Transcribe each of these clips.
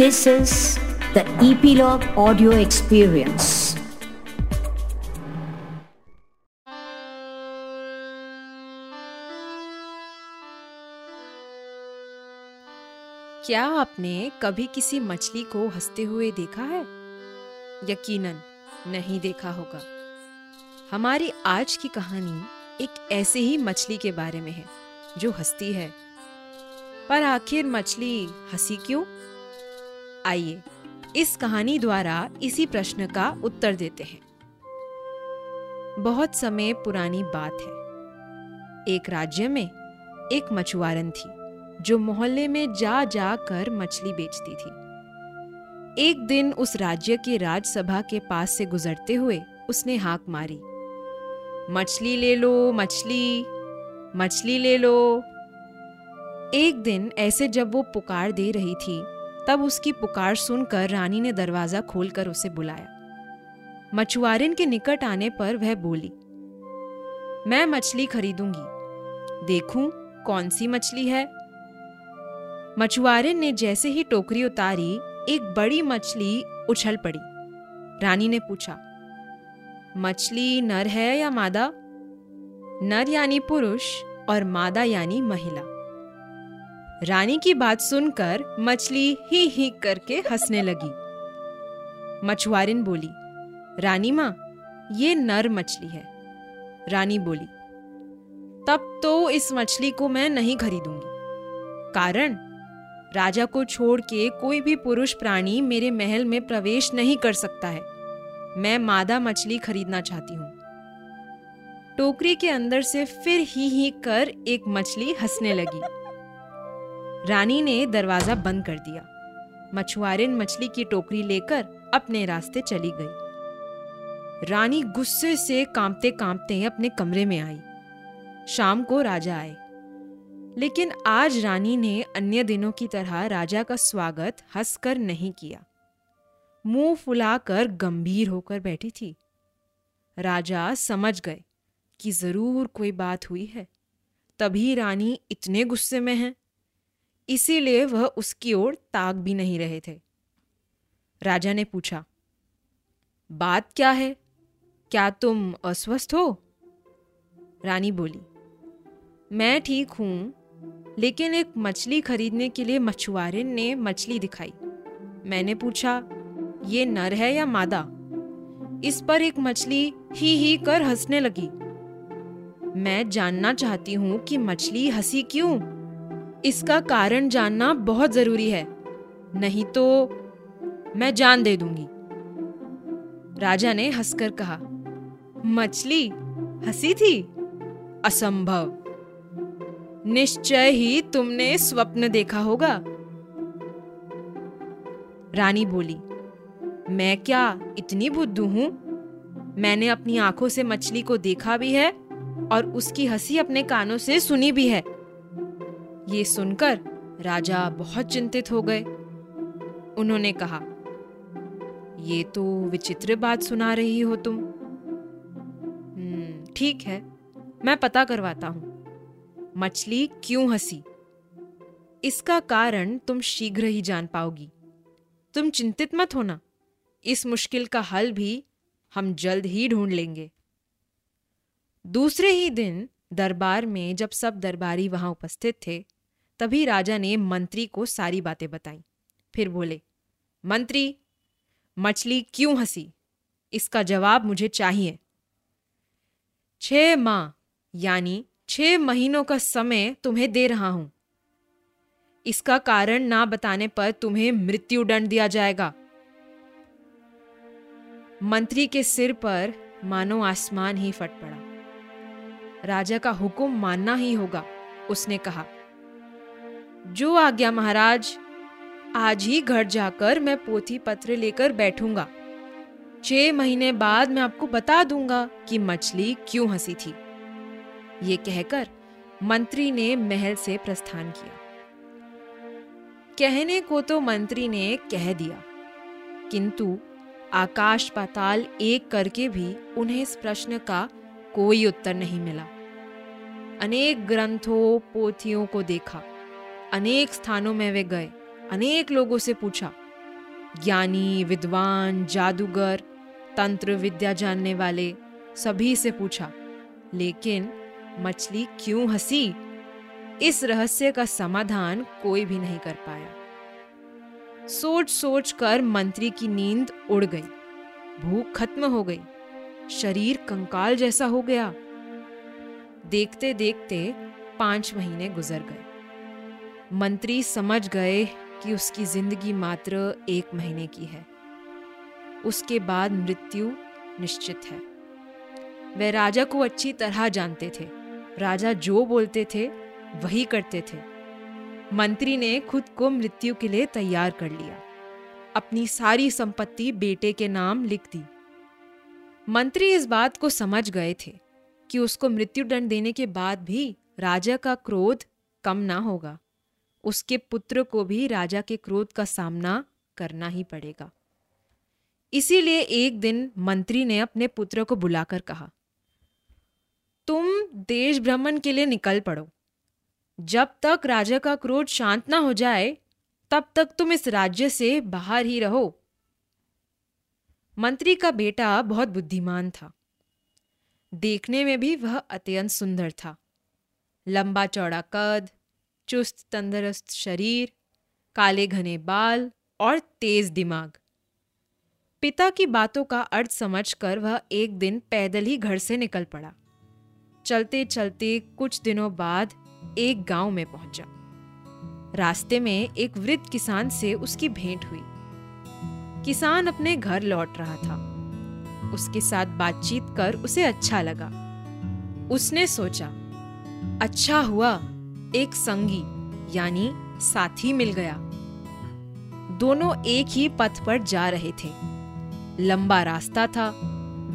This is the Epilogue Audio Experience. क्या आपने कभी किसी मछली को हँसते हुए देखा है? यकीनन नहीं देखा होगा। हमारी आज की कहानी एक ऐसे ही मछली के बारे में है, जो हंसती है। पर आखिर मछली हँसी क्यों? आइए, इस कहानी द्वारा इसी प्रश्न का उत्तर देते हैं। बहुत समय पुरानी बात है। एक राज्य में एक मछुआरन थी, जो मोहल्ले में जा जा कर मछली बेचती थी। एक दिन उस राज्य के राजसभा के पास से गुजरते हुए उसने हाक मारी। मछली ले लो, मछली मछली ले लो। एक दिन ऐसे जब वो पुकार दे रही थी तब उसकी पुकार सुनकर रानी ने दरवाज़ा खोलकर उसे बुलाया। मछुआरिन के निकट आने पर वह बोली, मैं मछली खरीदूँगी। देखूँ कौन सी मछली है? मछुआरे ने जैसे ही टोकरी उतारी, एक बड़ी मछली उछल पड़ी। रानी ने पूछा, मछली नर है या मादा? नर यानी पुरुष और मादा यानी महिला। रानी की बात सुनकर मछली ही ही करके हंसने लगी। मछुआरिन बोली, रानी माँ, ये नर मछली है। रानी बोली, तब तो इस मछली को मैं नहीं खरीदूँगी। कारण, राजा को छोड़ के कोई भी पुरुष प्राणी मेरे महल में प्रवेश नहीं कर सकता है। मैं मादा मछली खरीदना चाहती हूँ। टोकरी के अंदर से फिर ही ही कर एक मछली हंसने लगी। रानी ने दरवाज़ा बंद कर दिया। मछुआरिन मछली की टोकरी लेकर अपने रास्ते चली गई। रानी गुस्से से कांपते कांपते अपने कमरे में आई। शाम को राजा आए। लेकिन आज रानी ने अन्य दिनों की तरह राजा का स्वागत हंसकर नहीं किया। मुँह फुलाकर गंभीर होकर बैठी थी। राजा समझ गए कि ज़रूर कोई बात हुई है। तभी रानी इतने गुस्से में है। इसीलिए वह उसकी ओर ताक भी नहीं रहे थे। राजा ने पूछा, बात क्या है? क्या तुम अस्वस्थ हो? रानी बोली, मैं ठीक हूँ, लेकिन एक मछली खरीदने के लिए मछुआरे ने मछली दिखाई। मैंने पूछा, ये नर है या मादा? इस पर एक मछली ही ही कर हंसने लगी। मैं जानना चाहती हूँ कि मछली हँसी क्यों? इसका कारण जानना बहुत ज़रूरी है। नहीं तो मैं जान दे दूँगी। राजा ने हंसकर कहा, मछली, हँसी थी? असंभव। निश्चय ही तुमने स्वप्न देखा होगा। रानी बोली, मैं क्या इतनी बुद्धू हूँ? मैंने अपनी आँखों से मछली को देखा भी है और उसकी हँसी अपने कानों से सुनी भी है। ये सुनकर राजा बहुत चिंतित हो गए। उन्होंने कहा ये तो विचित्र बात सुना रही हो तुम। हम्म, ठीक है मैं पता करवाता हूँ। मछली क्यों हँसी? इसका कारण तुम शीघ्र ही जान पाओगी। तुम चिंतित मत होना। इस मुश्किल का हल भी हम जल्द ही ढूंढ लेंगे। दूसरे ही दिन दरबार में जब सब दरबारी वहाँ उपस्थित थे तभी राजा ने मंत्री को सारी बातें बताई। फिर बोले, मंत्री, मछली क्यों हँसी? इसका जवाब मुझे चाहिए। छह माह, यानी छह महीनों का समय तुम्हें दे रहा हूँ। इसका कारण ना बताने पर तुम्हें मृत्यु दंड दिया जाएगा मंत्री के सिर पर मानो आसमान ही फट पड़ा। राजा का हुक्म मानना ही होगा, उसने कहा। जो आज्ञा महाराज, आज ही घर जाकर मैं पोथी पत्र लेकर बैठूँगा। छह महीने बाद मैं आपको बता दूँगा कि मछली क्यों हँसी थी। ये कहकर मंत्री ने महल से प्रस्थान किया। कहने को तो मंत्री ने कह दिया, किंतु आकाश पाताल एक करके भी उन्हें इस प्रश्न का कोई उत्तर नहीं मिला। अनेक ग्रंथों, पोथियों को देखा। अनेक स्थानों में वे गए, अनेक लोगों से पूछा। ज्ञानी, विद्वान, जादूगर, तंत्र विद्या जानने वाले सभी से पूछा, लेकिन मछली क्यों हँसी? इस रहस्य का समाधान कोई भी नहीं कर पाया। सोच सोच कर मंत्री की नींद उड़ गई। भूख खत्म हो गई। शरीर कंकाल जैसा हो गया। देखते देखते पाँच महीने गुजर गए। मंत्री समझ गए कि उसकी ज़िंदगी मात्र एक महीने की है। उसके बाद मृत्यु निश्चित है। वे राजा को अच्छी तरह जानते थे। राजा जो बोलते थे, वही करते थे। मंत्री ने खुद को मृत्यु के लिए तैयार कर लिया। अपनी सारी संपत्ति बेटे के नाम लिख दी। मंत्री इस बात को समझ गए थे कि उसको मृत्यु दंड देने के बाद भी राजा का क्रोध कम ना होगा। उसके पुत्र को भी राजा के क्रोध का सामना करना ही पड़ेगा। इसीलिए एक दिन मंत्री ने अपने पुत्र को बुलाकर कहा, तुम देश भ्रमण के लिए निकल पड़ो। जब तक राजा का क्रोध शांत ना हो जाए, तब तक तुम इस राज्य से बाहर ही रहो। मंत्री का बेटा बहुत बुद्धिमान था। देखने में भी वह अत्यंत सुंदर था। लंबा चौड़ा कद चुस्त तंदुरुस्त शरीर, काले घने बाल और तेज दिमाग। पिता की बातों का अर्थ समझकर वह एक दिन पैदल ही घर से निकल पड़ा। चलते चलते कुछ दिनों बाद एक गाँव में पहुँचा। रास्ते में एक वृद्ध किसान से उसकी भेंट हुई। किसान अपने घर लौट रहा था। उसके साथ बातचीत कर उसे अच्छा लगा। उसने सोचा अच्छा हुआ। एक संगी, यानी साथी मिल गया। दोनों एक ही पथ पर जा रहे थे। लंबा रास्ता था।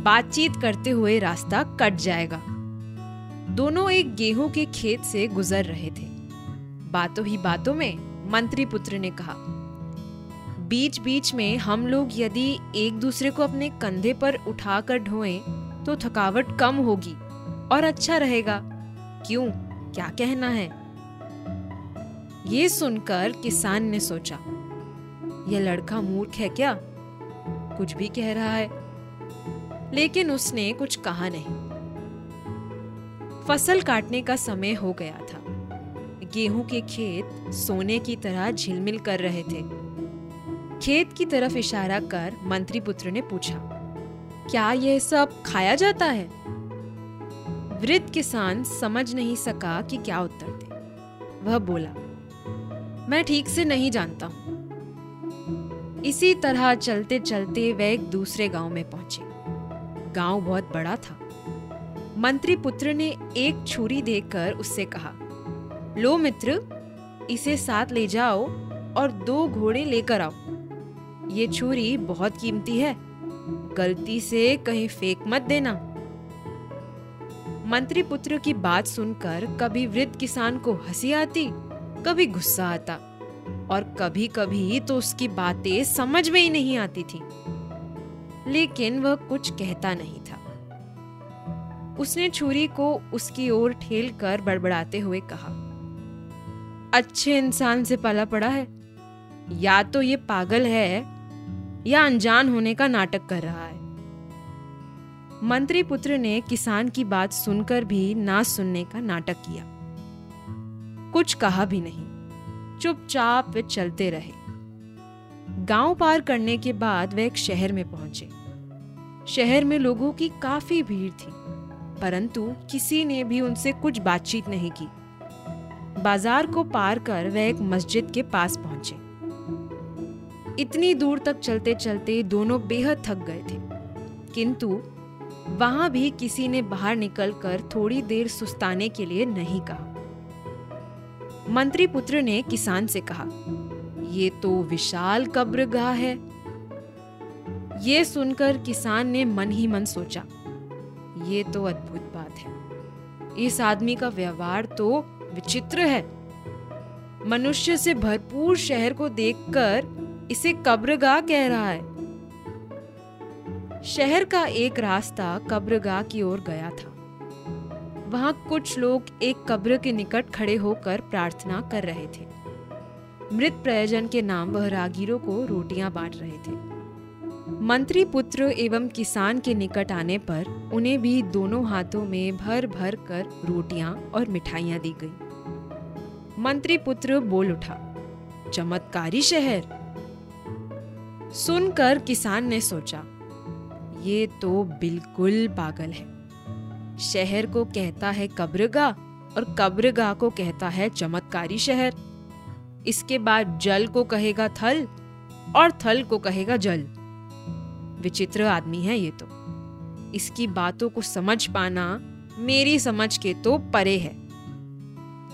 बातचीत करते हुए रास्ता कट जाएगा। दोनों एक गेहूँ के खेत से गुजर रहे थे। बातों ही बातों में मंत्री पुत्र ने कहा बीच बीच में हम लोग यदि एक दूसरे को अपने कंधे पर उठाकर ढोएँ तो थकावट कम होगी और अच्छा रहेगा। क्यों? क्या कहना है? ये सुनकर किसान ने सोचा, यह लड़का मूर्ख है क्या? कुछ भी कह रहा है। लेकिन उसने कुछ कहा नहीं। फ़सल काटने का समय हो गया था। गेहूँ के खेत सोने की तरह झिलमिल कर रहे थे। खेत की तरफ़ इशारा कर मंत्री पुत्र ने पूछा, क्या यह सब खाया जाता है? वृद्ध किसान समझ नहीं सका कि क्या उत्तर दे। वह बोला मैं ठीक से नहीं जानता। हूँ इसी तरह चलते चलते वे एक दूसरे गाँव में पहुँचे। गाँव बहुत बड़ा था। मंत्री पुत्र ने एक छुरी देकर उससे कहा, लो मित्र, इसे साथ ले जाओ और दो घोड़े लेकर आओ। ये छुरी बहुत कीमती है। गलती से कहीं फेंक मत देना मंत्री पुत्र की बात सुनकर कभी वृद्ध किसान को हँसी आती कभी गुस्सा आता और कभी कभी तो उसकी बातें समझ में ही नहीं आती थी। लेकिन वह कुछ कहता नहीं था। उसने छुरी को उसकी ओर ठेल कर बड़बड़ाते हुए कहा, अच्छे इंसान से पला पड़ा है। या तो ये पागल है या अनजान होने का नाटक कर रहा है। मंत्री पुत्र ने किसान की बात सुनकर भी ना सुनने का नाटक किया। कुछ कहा भी नहीं। चुपचाप वे चलते रहे। गाँव पार करने के बाद वे एक शहर में पहुँचे। शहर में लोगों की काफ़ी भीड़ थी, परंतु किसी ने भी उनसे कुछ बातचीत नहीं की। बाज़ार को पार कर वह एक मस्जिद के पास पहुँचे। इतनी दूर तक चलते चलते दोनों बेहद थक गए थे, किंतु वहाँ भी किसी ने बाहर निकलकर थोड़ी देर सुस्ताने के लिए नहीं कहा। मंत्री पुत्र ने किसान से कहा, ये तो विशाल कब्रगाह है। ये सुनकर किसान ने मन ही मन सोचा, ये तो अद्भुत बात है। इस आदमी का व्यवहार तो विचित्र है। मनुष्य से भरपूर शहर को देखकर इसे कब्रगाह कह रहा है। शहर का एक रास्ता कब्रगाह की ओर गया था। वहाँ कुछ लोग एक कब्र के निकट खड़े होकर प्रार्थना कर रहे थे। मृत प्रयोजन के नाम वह रागीरों को रोटियाँ बांट रहे थे। मंत्री पुत्र एवं किसान के निकट आने पर उन्हें भी दोनों हाथों में भर भर कर रोटियाँ और मिठाइयाँ दी गई। मंत्री पुत्र बोल उठा, चमत्कारी शहर। सुनकर किसान ने सोचा, ये तो बिल्कुल पागल है। शहर को कहता है कब्रगा और कब्रगा को कहता है चमत्कारी शहर। इसके बाद जल को कहेगा थल और थल को कहेगा जल। विचित्र आदमी है ये तो। इसकी बातों को समझ पाना मेरी समझ के तो परे है।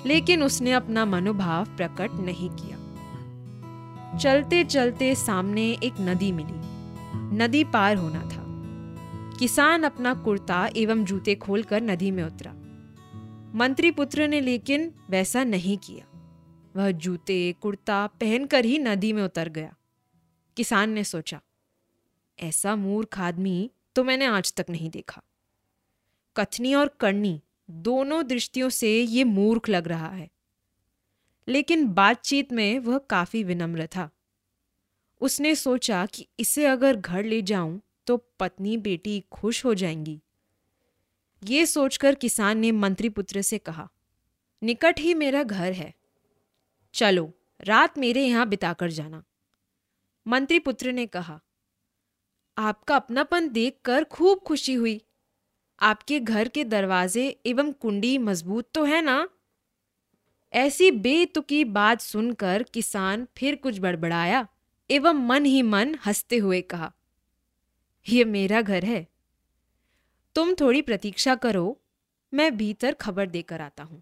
लेकिन उसने अपना मनोभाव प्रकट नहीं किया। चलते चलते सामने एक नदी मिली। नदी पार होना था। किसान अपना कुर्ता एवं जूते खोलकर नदी में उतरा। मंत्री पुत्र ने लेकिन वैसा नहीं किया। वह जूते, कुर्ता पहनकर ही नदी में उतर गया। किसान ने सोचा, ऐसा मूर्ख आदमी तो मैंने आज तक नहीं देखा। कथनी और करनी दोनों दृष्टियों से ये मूर्ख लग रहा है। लेकिन बातचीत में वह काफ़ी विनम्र था। उसने सोचा कि इसे अगर घर ले जाऊँ तो पत्नी बेटी खुश हो जाएँगी। ये सोचकर किसान ने मंत्री पुत्र से कहा, निकट ही मेरा घर है। चलो, रात मेरे यहाँ बिताकर जाना। मंत्री पुत्र ने कहा, आपका अपनापन देखकर खूब खुशी हुई। आपके घर के दरवाजे एवं कुंडी मज़बूत तो है ना? ऐसी बेतुकी बात सुनकर किसान फिर कुछ बड़बड़ाया एवं मन ही मन हँसते हुए कहा यह मेरा घर है। तुम थोड़ी प्रतीक्षा करो, मैं भीतर खबर देकर आता हूँ।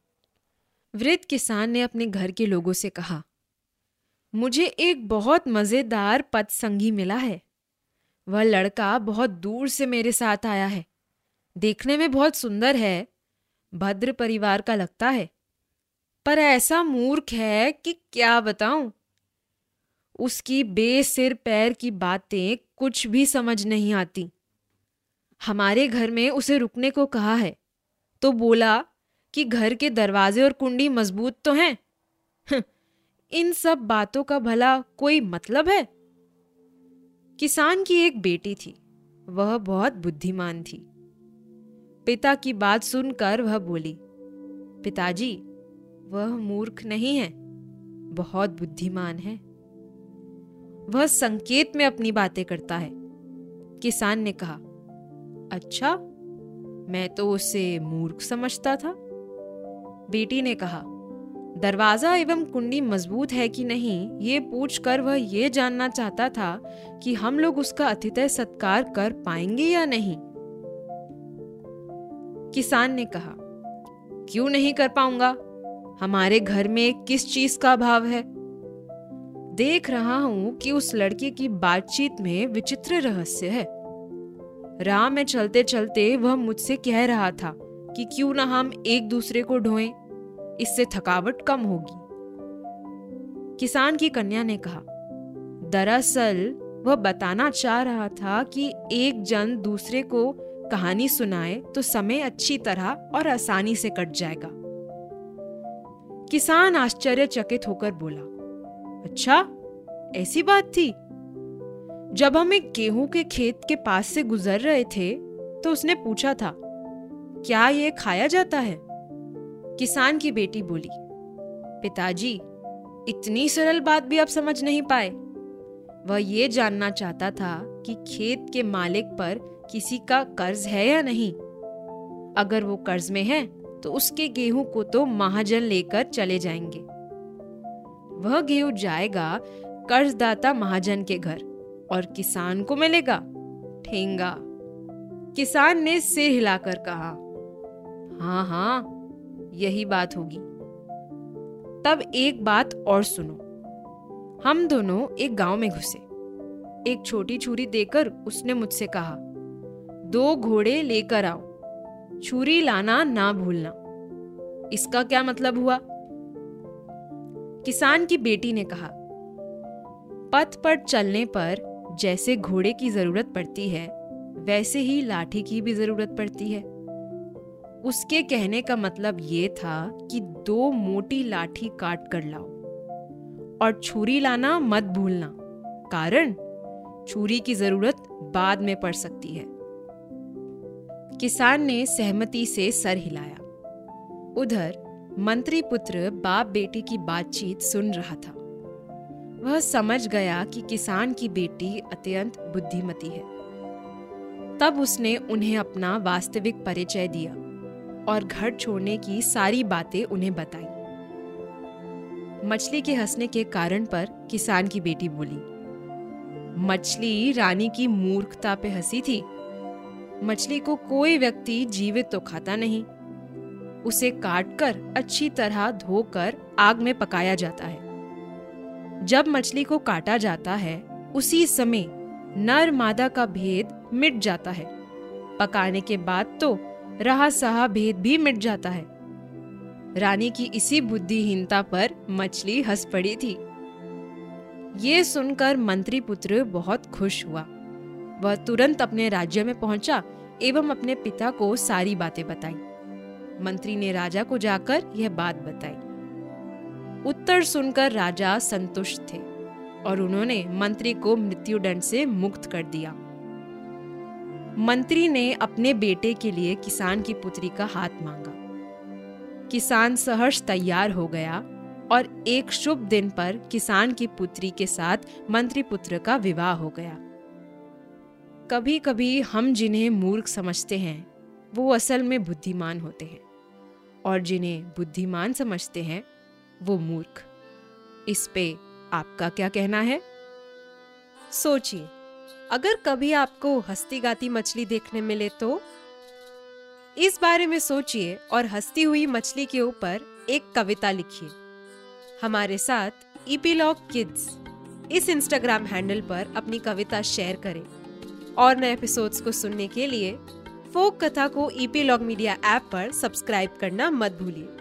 वृद्ध किसान ने अपने घर के लोगों से कहा, मुझे एक बहुत मज़ेदार पद संगी मिला है। वह लड़का बहुत दूर से मेरे साथ आया है। देखने में बहुत सुंदर है, भद्र परिवार का लगता है। पर ऐसा मूर्ख है कि क्या बताऊँ? उसकी बेसिर पैर की बातें कुछ भी समझ नहीं आती। हमारे घर में उसे रुकने को कहा है तो बोला कि घर के दरवाजे और कुंडी मज़बूत तो हैं। इन सब बातों का भला कोई मतलब है? किसान की एक बेटी थी, वह बहुत बुद्धिमान थी। पिता की बात सुनकर वह बोली, पिताजी, वह मूर्ख नहीं है, बहुत बुद्धिमान है। वह संकेत में अपनी बातें करता है। किसान ने कहा अच्छा मैं तो उसे मूर्ख समझता था। बेटी ने कहा, दरवाज़ा एवं कुंडी मज़बूत है कि नहीं, ये पूछ कर वह ये जानना चाहता था कि हम लोग उसका अतिथय सत्कार कर पाएँगे या नहीं? किसान ने कहा, क्यों नहीं कर पाऊँगा? हमारे घर में किस चीज़ का अभाव है? देख रहा हूँ कि उस लड़के की बातचीत में विचित्र रहस्य है। राह में चलते चलते वह मुझसे कह रहा था कि क्यों ना हम एक दूसरे को ढोएँ, इससे थकावट कम होगी। किसान की कन्या ने कहा, दरअसल, वह बताना चाह रहा था कि एक जन दूसरे को कहानी सुनाए तो समय अच्छी तरह और आसानी से कट जाएगा। किसान आश्चर्यचकित होकर बोला अच्छा ऐसी बात थी। जब हम एक गेहूँ के खेत के पास से गुजर रहे थे तो उसने पूछा था, क्या यह खाया जाता है? किसान की बेटी बोली, पिताजी, इतनी सरल बात भी आप समझ नहीं पाए। वह ये जानना चाहता था कि खेत के मालिक पर किसी का कर्ज है या नहीं। अगर वो कर्ज में है तो उसके गेहूँ को तो महाजन लेकर चले जाएँगे। वह गेहूँ जाएगा कर्जदाता महाजन के घर और किसान को मिलेगा ठेंगा। किसान ने सिर हिलाकर कहा हाँ हाँ यही बात होगी। तब एक बात और सुनो। हम दोनों एक गाँव में घुसे। एक छोटी छुरी देकर उसने मुझसे कहा, दो घोड़े लेकर आओ। छुरी लाना ना भूलना। इसका क्या मतलब हुआ? किसान की बेटी ने कहा, पथ पर चलने पर जैसे घोड़े की ज़रूरत पड़ती है, वैसे ही लाठी की भी ज़रूरत पड़ती है। उसके कहने का मतलब ये था कि दो मोटी लाठी काट कर लाओ और छुरी लाना मत भूलना, कारण छुरी की ज़रूरत बाद में पड़ सकती है। किसान ने सहमति से सर हिलाया। उधर मंत्री पुत्र बाप बेटी की बातचीत सुन रहा था। वह समझ गया कि किसान की बेटी अत्यंत बुद्धिमती है। तब उसने उन्हें अपना वास्तविक परिचय दिया और घर छोड़ने की सारी बातें उन्हें बताई। मछली के हंसने के कारण पर किसान की बेटी बोली, मछली रानी की मूर्खता पे हँसी थी। मछली को कोई व्यक्ति जीवित तो खाता नहीं। उसे काटकर अच्छी तरह धोकर आग में पकाया जाता है। जब मछली को काटा जाता है, उसी समय नर मादा का भेद मिट जाता है। पकाने के बाद तो रहा सहा भेद भी मिट जाता है। रानी की इसी बुद्धिहीनता पर मछली हंस पड़ी थी। ये सुनकर मंत्री पुत्र बहुत खुश हुआ। वह तुरंत अपने राज्य में पहुँचा एवं अपने पिता को सारी बातें बताई। मंत्री ने राजा को जाकर यह बात बताई। उत्तर सुनकर राजा संतुष्ट थे और उन्होंने मंत्री को मृत्युदंड से मुक्त कर दिया। मंत्री ने अपने बेटे के लिए किसान की पुत्री का हाथ मांगा। किसान सहर्ष तैयार हो गया और एक शुभ दिन पर किसान की पुत्री के साथ मंत्री पुत्र का विवाह हो गया। कभी कभी हम जिन्हें मूर्ख समझते हैं, वो असल में बुद्धिमान होते हैं। और जिन्हें बुद्धिमान समझते हैं, वो मूर्ख। इस पे आपका क्या कहना है? सोचिए, अगर कभी आपको हंसती गाती मछली देखने मिले तो? इस बारे में सोचिए और हंसती हुई मछली के ऊपर एक कविता लिखिए। हमारे साथ ईपीलॉग किड्स। इस इंस्टाग्राम हैंडल पर अपनी कविता शेयर करें और नए एपिसोड्स को सुनने के लिए फोक कथा को ईपी लॉग मीडिया ऐप पर सब्सक्राइब करना मत भूलिए।